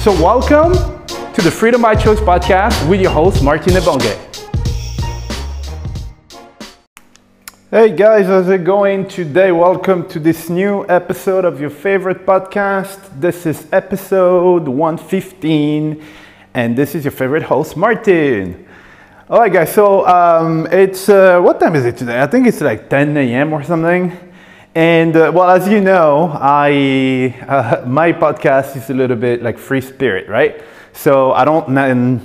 So welcome to the Freedom by Choice podcast with your host, Martin Ebonge. Hey guys, how's it going today? Welcome to this new episode of your favorite podcast. This is episode 115, and this is your favorite host, Martin. All right, guys, so um, it's uh, what time is it today? I think it's like 10 a.m. or something. And uh, well, as you know, I uh, my podcast is a little bit like free spirit, right? So I don't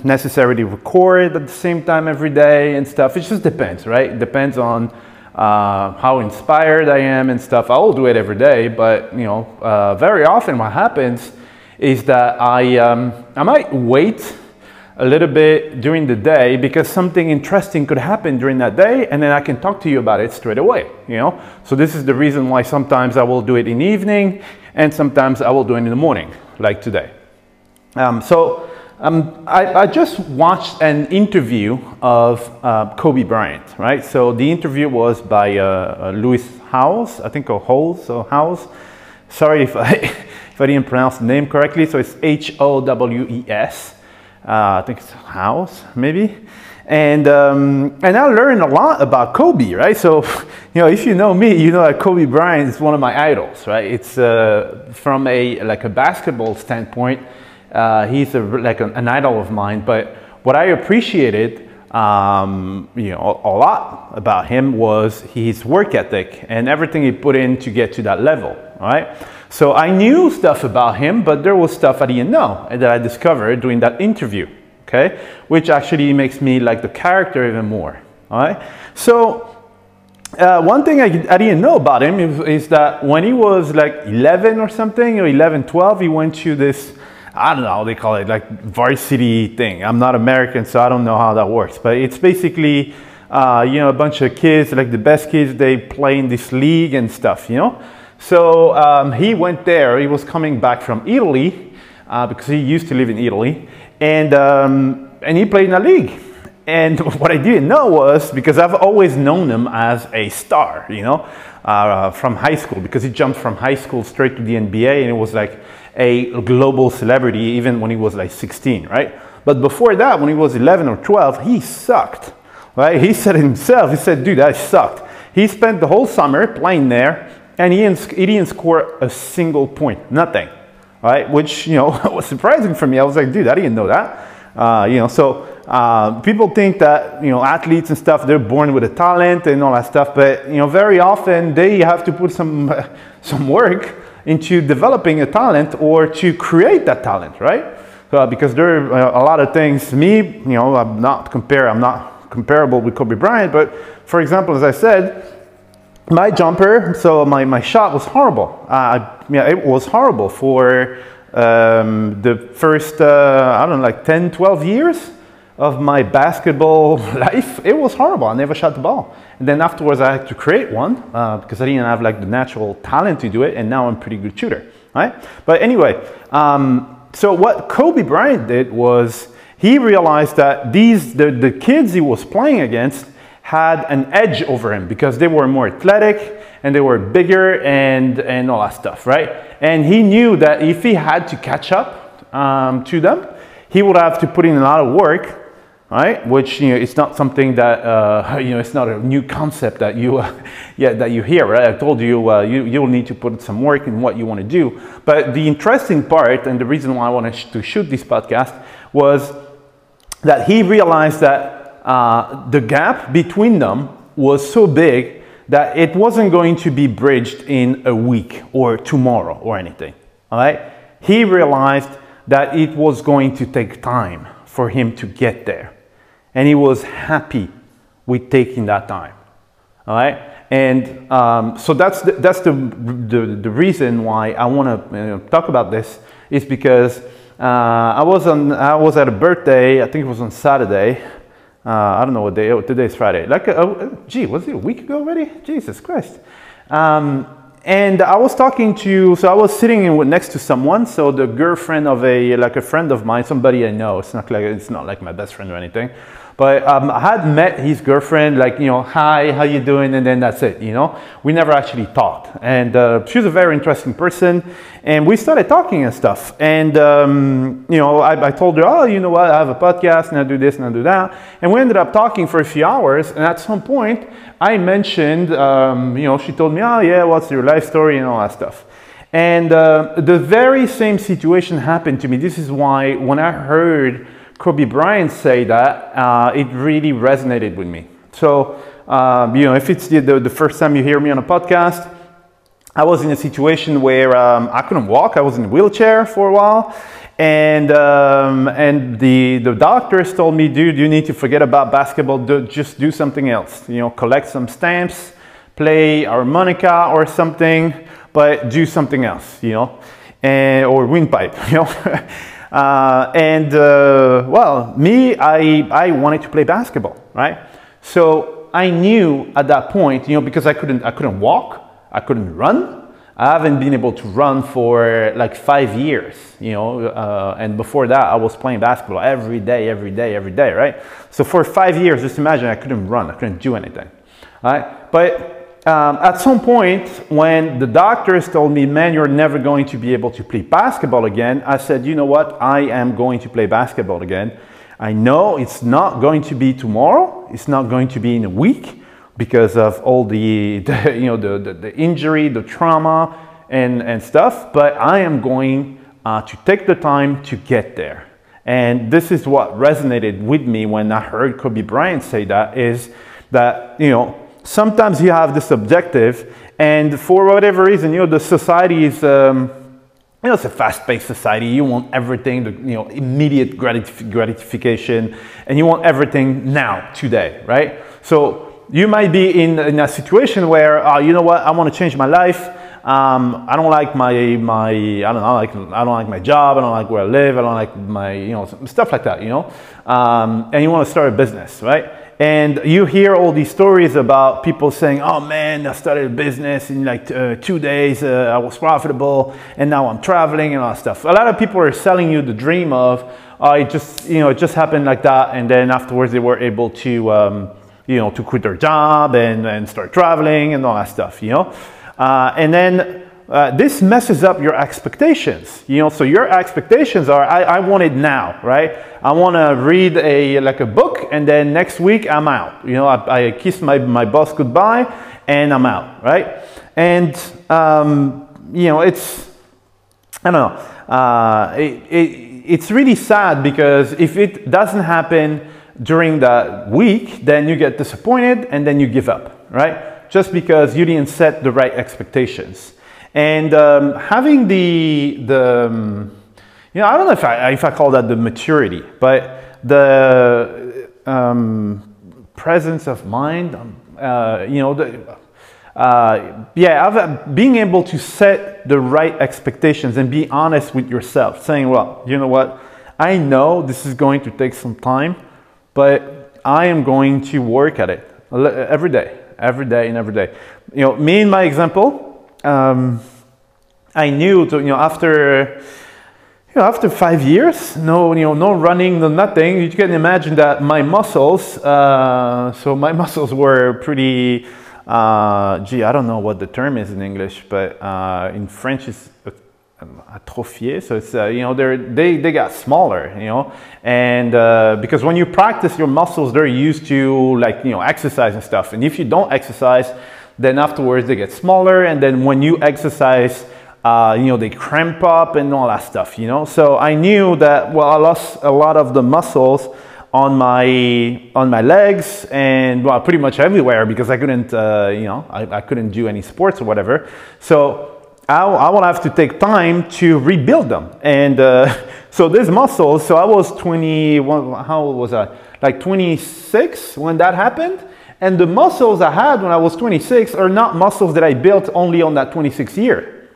necessarily record at the same time every day and stuff. It just depends, right? It depends on uh, how inspired I am and stuff. I will do it every day, but you know, uh, very often what happens is that I, um, I might wait a little bit during the day because something interesting could happen during that day and then I can talk to you about it straight away, you know? So this is the reason why sometimes I will do it in the evening and sometimes I will do it in the morning, like today. Um, so um, I, I, just watched an interview of uh, Kobe Bryant, right? So the interview was by uh, uh, Lewis Howes, I think, or Howes or Howes. Sorry if I, if I didn't pronounce the name correctly. So it's H O W E S. Uh, I think it's house maybe. And, um, and I learned a lot about Kobe, right? So, you know, if you know me, you know that Kobe Bryant is one of my idols, right? It's uh, from a, like a basketball standpoint, uh, he's a, like an, an, idol of mine. But what I appreciated, um, you know, a, lot about him was his work ethic and everything he put in to get to that level. Right. So I knew stuff about him, but there was stuff I didn't know that I discovered during that interview. Okay, which actually makes me like the character even more. All right. So uh, one thing I, I, didn't know about him is, is, that when he was like 11 or something, or 11, 12, he went to this I don't know how they call it, like varsity thing. I'm not American, so I don't know how that works. But it's basically, uh, you know, a bunch of kids, like the best kids, they play in this league and stuff, you know? So um, he went there. He was coming back from Italy uh, because he used to live in Italy. And, um, and he played in a league. And what I didn't know was because I've always known him as a star, you know, uh, from high school because he jumped from high school straight to the NBA and it was like a global celebrity even when he was like 16, right? But before that, when he was 11 or 12, he sucked, right? He said himself, he said, dude, I sucked. He spent the whole summer playing there and he didn't, he didn't score a single point, nothing, right? Which, you know, was surprising for me. I was like, dude, I didn't know that. Uh, you know, so uh, people think that you know athletes and stuff they're born with a talent and all that stuff, but you know very often they have to put some some work into developing a talent or to create that talent, right? Uh, because there are a lot of things. Me, you know, I'm not compare. I'm not comparable with Kobe Bryant, but for example, as I said, my jumper, so my, my shot was horrible. Uh, yeah, it was horrible for um, the first, uh, I don't know, like 10, 12 years of my basketball life, it was horrible. I never shot the ball. And then afterwards, I had to create one uh, because I didn't have like the natural talent to do it. And now I'm a pretty good shooter, right? But anyway, um, so what Kobe Bryant did was he realized that these the, the kids he was playing against had an edge over him because they were more athletic and they were bigger and and all that stuff, right? And he knew that if he had to catch up um, to them, he would have to put in a lot of work right? Which you know, it's not something that uh, you know, it's not a new concept that you, uh, yeah, that you hear, right? I told you, uh, you you'll need to put some work in what you want to do. But the interesting part, and the reason why I wanted to shoot this podcast, was that he realized that uh, the gap between them was so big that it wasn't going to be bridged in a week or tomorrow or anything. All right? He realized that it was going to take time for him to get there and he was happy with taking that time. All right, and um, so that's the, that's the, the, the reason why I want to talk about this is because uh, I was on I was at a birthday. I think it was on Saturday. Uh, I don't know what day. Oh, today is Friday. Like, uh, gee, was it a week ago already? Jesus Christ. Um, and I was talking to, so I was sitting in, next to someone, so the girlfriend of a, like a friend of mine, somebody I know. It's not like, it's not like my best friend or anything. But um, I had met his girlfriend, like, you know, hi, how you doing? And then that's it, you know. We never actually talked. And uh, she was a very interesting person. And we started talking and stuff. And, um, you know, I, I, told her, oh, you know what, I have a podcast and I do this and I do that. And we ended up talking for a few hours. And at some point, I mentioned, um, you know, she told me, oh, yeah, what's your life story and all that stuff. And uh, the very same situation happened to me. This is why when I heard Kobe Bryant say that, uh, it really resonated with me. So, um, you know, if it's the, the, the, first time you hear me on a podcast, I was in a situation where um, I couldn't walk. I was in a wheelchair for a while. And, um, and the, the doctors told me, dude, you need to forget about basketball. Do, just do something else. You know, collect some stamps, play harmonica or something, but do something else, you know, and, or windpipe, you know. Uh, and uh, well, me, I, I wanted to play basketball, right? So I knew at that point, you know, because I couldn't, I couldn't walk, I couldn't run. I haven't been able to run for like five years, you know, uh, and before that I was playing basketball every day, every day, every day, right? So for five years, just imagine I couldn't run, I couldn't do anything, right? But um, at some point, when the doctors told me, man, you're never going to be able to play basketball again, I said, you know what? I am going to play basketball again. I know it's not going to be tomorrow. It's not going to be in a week because of all the, the you know, the, the, the, injury, the trauma and, and stuff. But I am going uh, to take the time to get there. And this is what resonated with me when I heard Kobe Bryant say that is that, you know, sometimes you have this objective and for whatever reason, you know, the society is, um, you know, it's a fast-paced society. You want everything, the, you know, immediate gratif gratification, and you want everything now, today, right? So you might be in, in a situation where, uh, you know what, I want to change my life. Um, I don't like my my I don't know like I don't like my job. I don't like where I live. I don't like my you know stuff like that. You know, um, and you want to start a business, right? And you hear all these stories about people saying, oh man, I started a business in like uh, two days, uh, I was profitable, and now I'm traveling and all that stuff. A lot of people are selling you the dream of, oh, it just, you know, it just happened like that, and then afterwards they were able to, um, you know, to quit their job and, and start traveling and all that stuff, you know. Uh, and then uh, this messes up your expectations. You know, so your expectations are, I, I want it now, right? I want to read a like a book, and then next week I'm out. You know, I, I kiss my my boss goodbye, and I'm out, right? And um, you know, it's I don't know. Uh, it, it, it's really sad because if it doesn't happen during that week, then you get disappointed and then you give up, right? Just because you didn't set the right expectations. And um, having the, the um, you know, I don't know if I, if I call that the maturity, but the um, presence of mind, um, uh, you know, the, uh, yeah, I've, being able to set the right expectations and be honest with yourself, saying, well, you know what, I know this is going to take some time, but I am going to work at it every day, every day and every day. You know, me in my example, um, I knew to, you know, after, you know, after five years, no, you know, no running, no nothing, you can imagine that my muscles, uh, so my muscles were pretty, uh, gee, I don't know what the term is in English, but uh, in French it's atrophié. So it's uh, you know they they they got smaller, you know, and uh, because when you practice your muscles, they're used to like you know exercise and stuff. And if you don't exercise, then afterwards they get smaller, and then when you exercise. Uh, you know they cramp up and all that stuff you know so i knew that well i lost a lot of the muscles on my on my legs and well pretty much everywhere because i couldn't uh, you know I, I couldn't do any sports or whatever so I, I will have to take time to rebuild them. And uh, so these muscles, so I was 21, how old was I? Like 26 when that happened. And the muscles I had when I was 26 are not muscles that I built only on that 26 year,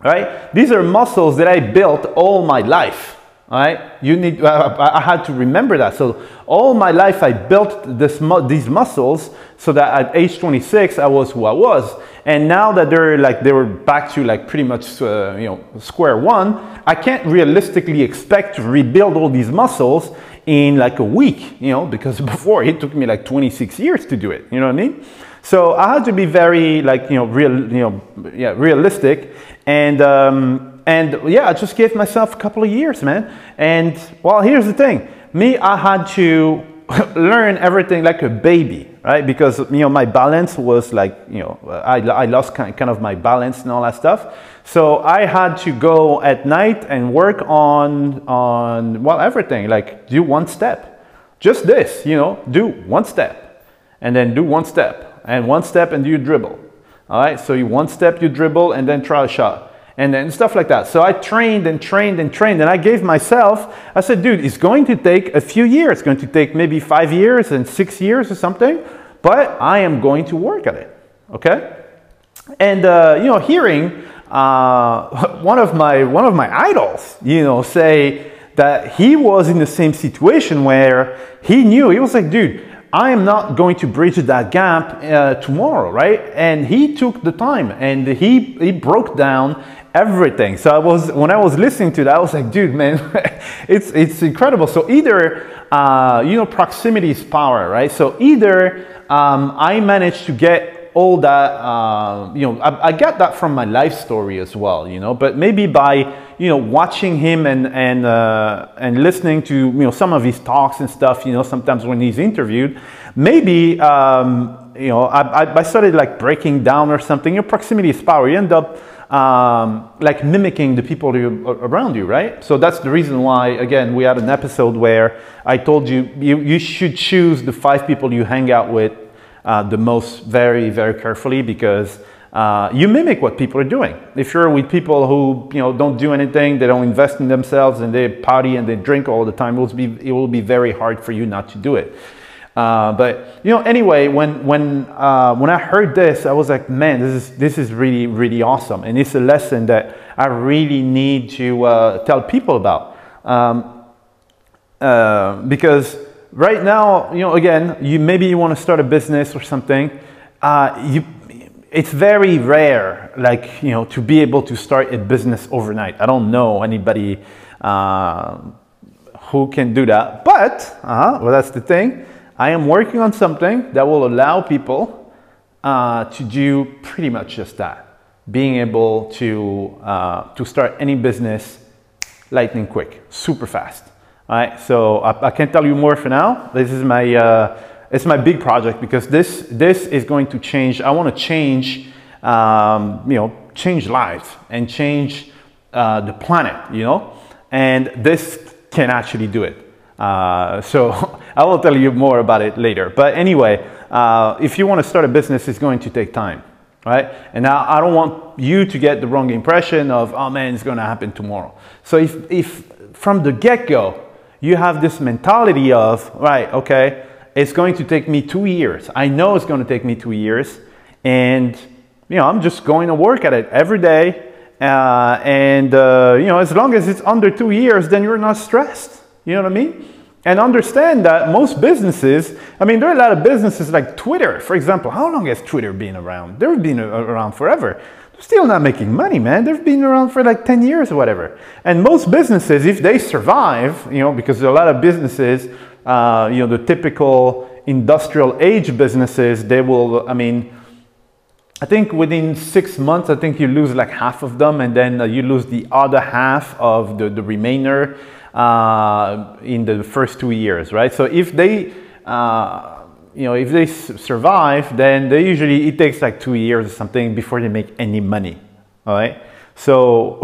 right? These are muscles that I built all my life. right? you need. I had to remember that. So all my life, I built this, these muscles so that at age 26, I was who I was. And now that they're like they were back to like pretty much uh, you know square one, I can't realistically expect to rebuild all these muscles in like a week. You know, because before it took me like 26 years to do it. You know what I mean? So I had to be very like you know real you know yeah realistic and. Um, and yeah, I just gave myself a couple of years, man. And well, here's the thing. Me, I had to learn everything like a baby, right? Because, you know, my balance was like, you know, I, I lost kind, of my balance and all that stuff. So I had to go at night and work on, on, well, everything, like do one step. Just this, you know, do one step and then do one step and one step and you dribble. All right, so you one step, you dribble and then try a shot and then stuff like that. So I trained and trained and trained, and I gave myself, I said, dude, it's going to take a few years. It's going to take maybe five years and six years or something, but I am going to work at it, okay? And, uh, you know, hearing uh, one, of my, one of my idols, you know, say that he was in the same situation where he knew, he was like, dude, I am not going to bridge that gap uh, tomorrow, right? And he took the time and he, he broke down everything. So I was when I was listening to that, I was like, dude, man, it's it's incredible. So either uh, you know proximity is power, right? So either um, I managed to get all that uh, you know I, I get that from my life story as well you know but maybe by you know watching him and and uh, and listening to you know some of his talks and stuff you know sometimes when he's interviewed maybe um, you know I, I started like breaking down or something your proximity is power you end up um, like mimicking the people you, around you, right? So that's the reason why, again, we had an episode where I told you, you, you should choose the five people you hang out with uh, the most very, very carefully because uh, you mimic what people are doing. If you're with people who you know don't do anything, they don't invest in themselves, and they party and they drink all the time, it will be it will be very hard for you not to do it. Uh, but you know, anyway, when when uh, when I heard this, I was like, man, this is this is really really awesome, and it's a lesson that I really need to uh, tell people about um, uh, because right now, you know, again, you maybe you want to start a business or something. Uh, you, it's very rare, like you know, to be able to start a business overnight. I don't know anybody who can do that, but well, that's the thing I am working on something that will allow people uh, to do pretty much just that. Being able to, uh, to start any business lightning quick, super fast. All right, so I, I can't tell you more for now. This is my, uh, it's my big project because this, this is going to change. I want to change, um, you know, change lives and change uh, the planet, you know, and this can actually do it. Uh, so I will tell you more about it later. But anyway, uh, if you want to start a business, it's going to take time, right? And now I don't want you to get the wrong impression of, oh man, it's going to happen tomorrow. So if, if from the get-go, you have this mentality of, right, okay, it's going to take me two years. I know it's going to take me two years. And, you know, I'm just going to work at it every day. Uh, and, uh, you know, as long as it's under two years, then you're not stressed. You know what I mean? And understand that most businesses, I mean, there are a lot of businesses like Twitter, for example. How long has Twitter been around? They've been around forever. They're still not making money, man. They've been around for like 10 years or whatever. And most businesses, if they survive, you know, because a lot of businesses, uh, you know, the typical industrial age businesses, they will, I mean, I think within six months, I think you lose like half of them, and then uh, you lose the other half of the, the remainder uh, in the first two years, right? So if they, uh, you know, if they survive, then they usually it takes like two years or something before they make any money, all right? So,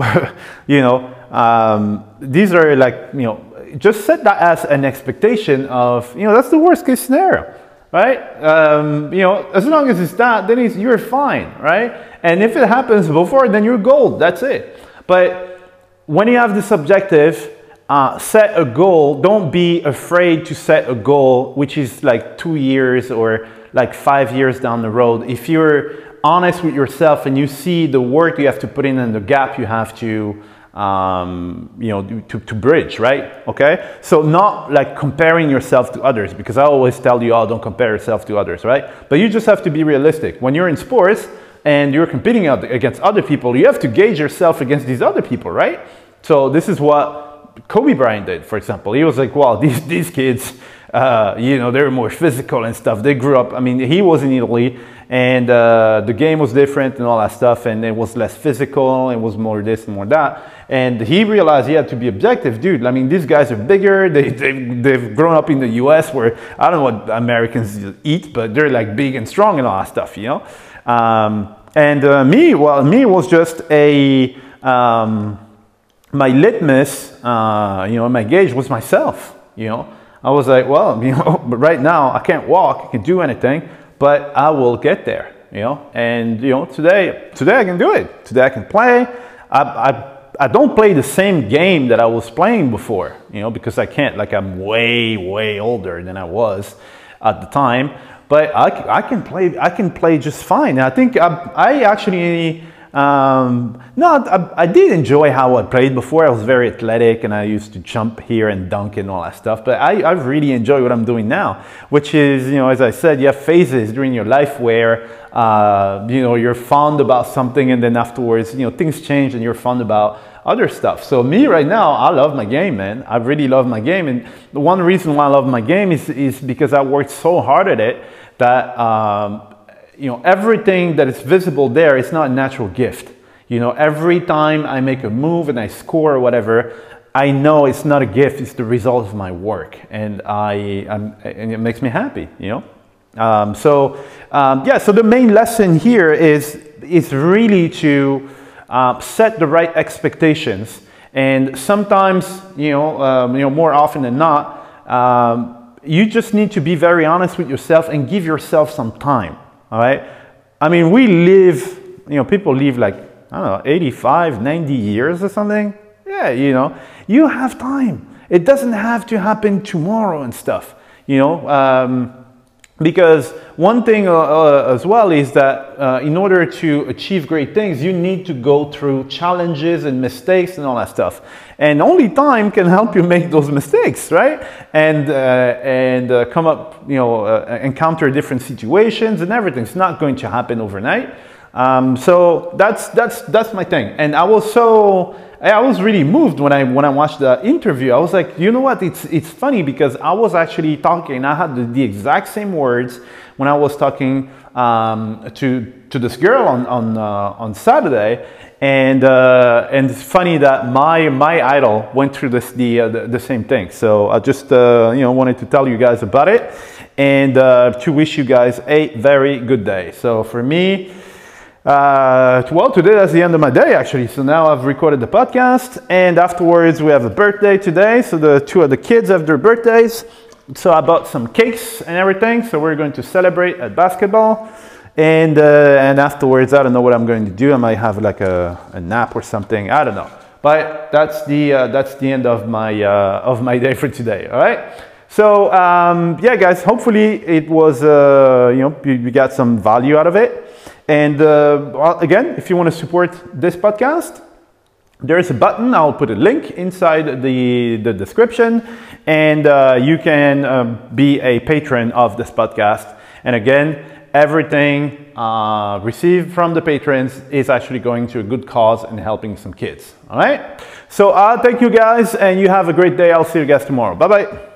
you know, um, these are like, you know, just set that as an expectation of, you know, that's the worst case scenario right? Um, you know, as long as it's that, then it's, you're fine, right? And if it happens before, then you're gold. That's it. But when you have this objective, uh, set a goal. Don't be afraid to set a goal, which is like two years or like five years down the road. If you're honest with yourself and you see the work you have to put in and the gap you have to um, you know, to, to bridge, right? Okay? So not like comparing yourself to others because I always tell you, oh, don't compare yourself to others, right? But you just have to be realistic. When you're in sports and you're competing against other people, you have to gauge yourself against these other people, right? So this is what Kobe Bryant did, for example. He was like, wow, these, these kids, uh, you know, they're more physical and stuff. They grew up, I mean, he was in Italy and uh, the game was different and all that stuff and it was less physical it was more this and more that and he realized he had to be objective dude i mean these guys are bigger they, they, they've grown up in the us where i don't know what americans eat but they're like big and strong and all that stuff you know um, and uh, me well me was just a um, my litmus uh, you know my gauge was myself you know i was like well you know but right now i can't walk i can do anything but I will get there, you know. And you know, today, today I can do it. Today I can play. I, I, I don't play the same game that I was playing before, you know, because I can't. Like I'm way, way older than I was at the time. But I, I can play. I can play just fine. I think I, I actually um, no, I, I, did enjoy how I played before. I was very athletic and I used to jump here and dunk and all that stuff. But I, I really enjoy what I'm doing now, which is, you know, as I said, you have phases during your life where, uh, you know, you're fond about something and then afterwards, you know, things change and you're fond about other stuff. So me right now, I love my game, man. I really love my game. And the one reason why I love my game is, is because I worked so hard at it that um, you know, everything that is visible there is not a natural gift. You know, every time I make a move and I score or whatever, I know it's not a gift, it's the result of my work. And, I, I'm, and it makes me happy, you know? Um, so, um, yeah, so the main lesson here is, is really to uh, set the right expectations. And sometimes, you know, um, you know more often than not, um, you just need to be very honest with yourself and give yourself some time. All right. I mean, we live, you know, people live like, I don't know, 85, 90 years or something. Yeah, you know, you have time. It doesn't have to happen tomorrow and stuff, you know. Um, because one thing uh, uh, as well is that uh, in order to achieve great things, you need to go through challenges and mistakes and all that stuff. And only time can help you make those mistakes, right? And, uh, and uh, come up, you know, uh, encounter different situations and everything. It's not going to happen overnight. Um, so that's, that's, that's my thing. And I was so I was really moved when I when I watched the interview. I was like, you know what? It's it's funny because I was actually talking. I had the, the exact same words when I was talking um, to to this girl on on uh, on Saturday, and uh, and it's funny that my my idol went through this the uh, the, the, same thing. So I just uh, you know wanted to tell you guys about it, and uh, to wish you guys a very good day. So for me. Uh, well, today that's the end of my day actually. So now I've recorded the podcast, and afterwards we have a birthday today. So the two of the kids have their birthdays. So I bought some cakes and everything. So we're going to celebrate at basketball, and uh, and afterwards I don't know what I'm going to do. I might have like a, a nap or something. I don't know. But that's the uh, that's the end of my uh, of my day for today. All right. So um, yeah, guys. Hopefully it was uh, you know you, you got some value out of it. And uh, again, if you want to support this podcast, there's a button. I'll put a link inside the, the description, and uh, you can um, be a patron of this podcast. And again, everything uh, received from the patrons is actually going to a good cause and helping some kids. All right. So uh, thank you guys, and you have a great day. I'll see you guys tomorrow. Bye bye.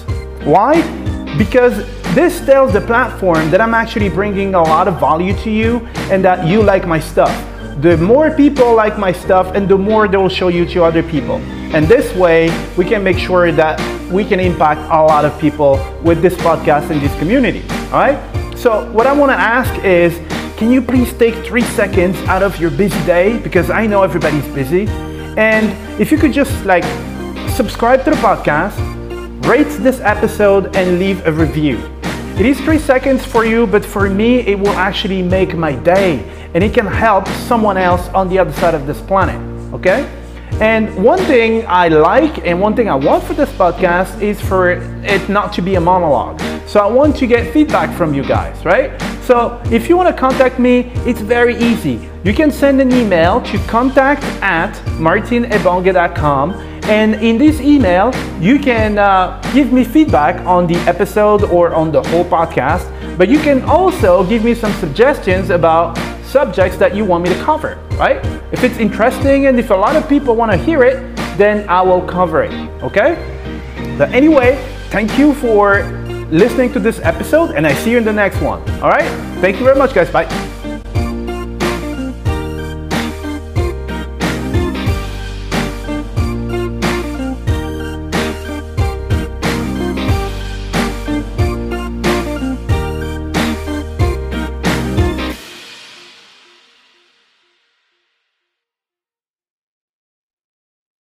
Why? Because this tells the platform that I'm actually bringing a lot of value to you and that you like my stuff. The more people like my stuff and the more they will show you to other people. And this way, we can make sure that we can impact a lot of people with this podcast and this community. All right? So, what I want to ask is can you please take three seconds out of your busy day? Because I know everybody's busy. And if you could just like subscribe to the podcast, rate this episode, and leave a review. It is three seconds for you, but for me, it will actually make my day and it can help someone else on the other side of this planet. Okay? And one thing I like and one thing I want for this podcast is for it not to be a monologue. So I want to get feedback from you guys, right? So if you want to contact me, it's very easy. You can send an email to contact at martinebonge.com and in this email, you can uh, give me feedback on the episode or on the whole podcast, but you can also give me some suggestions about subjects that you want me to cover, right? If it's interesting and if a lot of people want to hear it, then I will cover it, okay? But anyway, thank you for listening to this episode and I see you in the next one, all right? Thank you very much, guys. Bye.